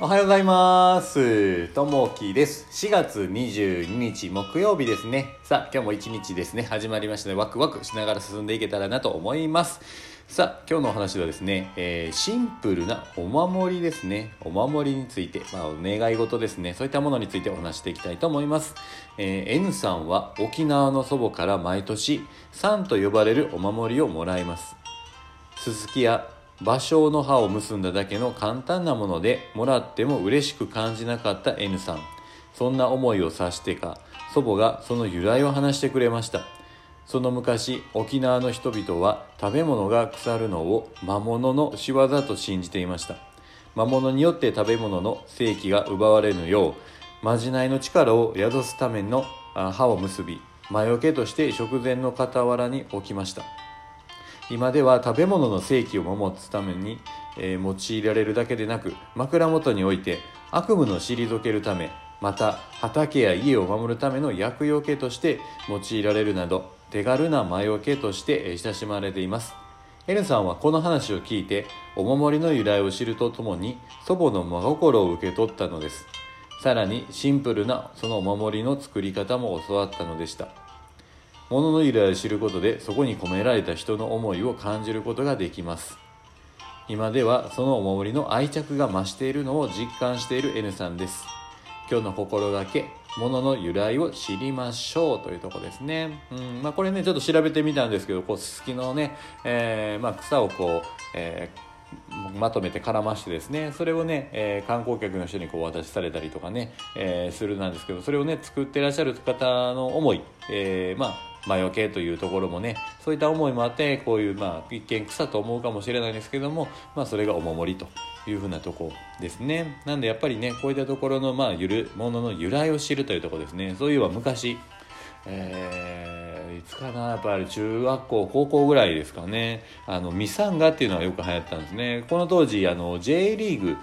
おはようございます。ともきです。4月22日木曜日ですね。さあ、今日も一日ですね、始まりましたので、ワクワクしながら進んでいけたらなと思います。さあ、今日のお話はですね、えーシンプルなお守りですね。お守りについて、まあ、お願い事ですね。そういったものについてお話していきたいと思います。えー N さんは沖縄の祖母から毎年、サンと呼ばれるお守りをもらいます。ススキや芭蕉の葉を結んだだけの簡単なものでもらっても嬉しく感じなかった N さん。そんな思いを察してか祖母がその由来を話してくれました。その昔沖縄の人々は食べ物が腐るのを魔物の仕業と信じていました。魔物によって食べ物の生気が奪われぬようまじないの力を宿すためのあ歯を結び魔除けとして食前の傍らに置きました。今では食べ物の正気を守つために、えー用いられるだけでなく枕元に置いて悪夢の退けるためまた畑や家を守るための厄除けとして用いられるなど手軽な魔除けとして親しまれています。N さんはこの話を聞いてお守りの由来を知るとともに祖母の真心を受け取ったのです。さらにシンプルなそのお守りの作り方も教わったのでした。物の由来を知ることでそこに込められた人の思いを感じることができます。今ではそのお守りの愛着が増しているのを実感している N さんです。今日の心がけ物の由来を知りましょうというところですね、うんまあ、これねちょっと調べてみたんですけどこうすすきのね、えーまあ、草をこう、えーまとめて絡ましてですね。それをね、えー観光客の人にこうお渡しされたりとかね、えーするなんですけどそれをね作ってらっしゃる方の思い、えーまあ魔除けというところもねそういった思いもあってこういうまあ一見草と思うかもしれないんですけどもまあそれがお守りというふうなとこですね。なんでやっぱりねこういったところのまあゆるものの由来を知るというとこですね。そういえば昔えーいつかなやっぱり中学校高校ぐらいですかね。あのミサンガっていうのがよく流行ったんですね。この当時あの J リーグ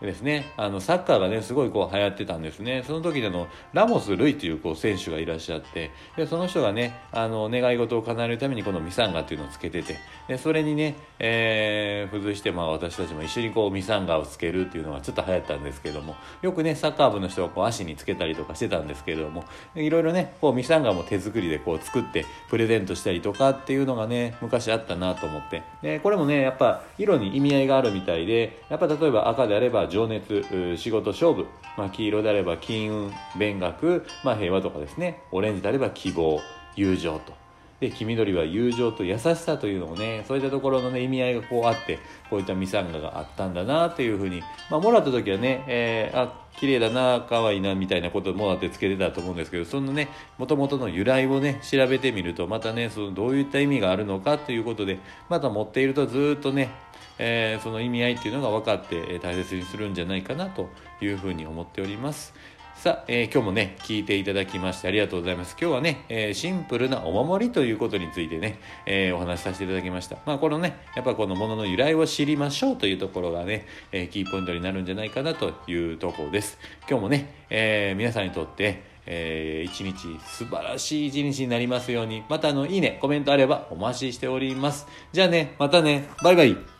ですね。あのサッカーがねすごいこう流行ってたんですね。その時でのラモス・ルイというこう選手がいらっしゃってでその人がねあの願い事を叶えるためにこのミサンガっていうのをつけててでそれにね、えー付随してまあ私たちも一緒にこうミサンガをつけるっていうのがちょっと流行ったんですけどもよくねサッカー部の人はこう足につけたりとかしてたんですけれどもいろいろねこうミサンガも手作りでこう作ってプレゼントしたりとかっていうのがね昔あったなと思って。でこれもねやっぱ色に意味合いがあるみたいでやっぱ例えば赤であれば情熱仕事勝負、まあ、黄色であれば金運勉学、まあ、平和とかですね。オレンジであれば希望友情と。で黄緑は友情と優しさというのもねそういったところのね意味合いがこうあってこういったミサンガがあったんだなというふうに、まあ、もらった時はね、えーあ綺麗だな可愛いなみたいなこともらってつけてたと思うんですけどそのねもともとの由来をね調べてみるとまたねそのどういった意味があるのかということでまた持っているとずっとねえーその意味合いっていうのが分かって、えー大切にするんじゃないかなというふうに思っております。さあ、えー今日もね、聞いていただきましてありがとうございます。今日はね、えーシンプルなお守りということについてね、えーお話しさせていただきました。まあ、このね、やっぱこのものの由来を知りましょうというところがね、えキーポイントになるんじゃないかなというところです。今日もね、え皆さんにとって、えー一日素晴らしい一日になりますように、またあの、いいね、コメントあればお待ちしております。じゃあね、またね、バイバイ。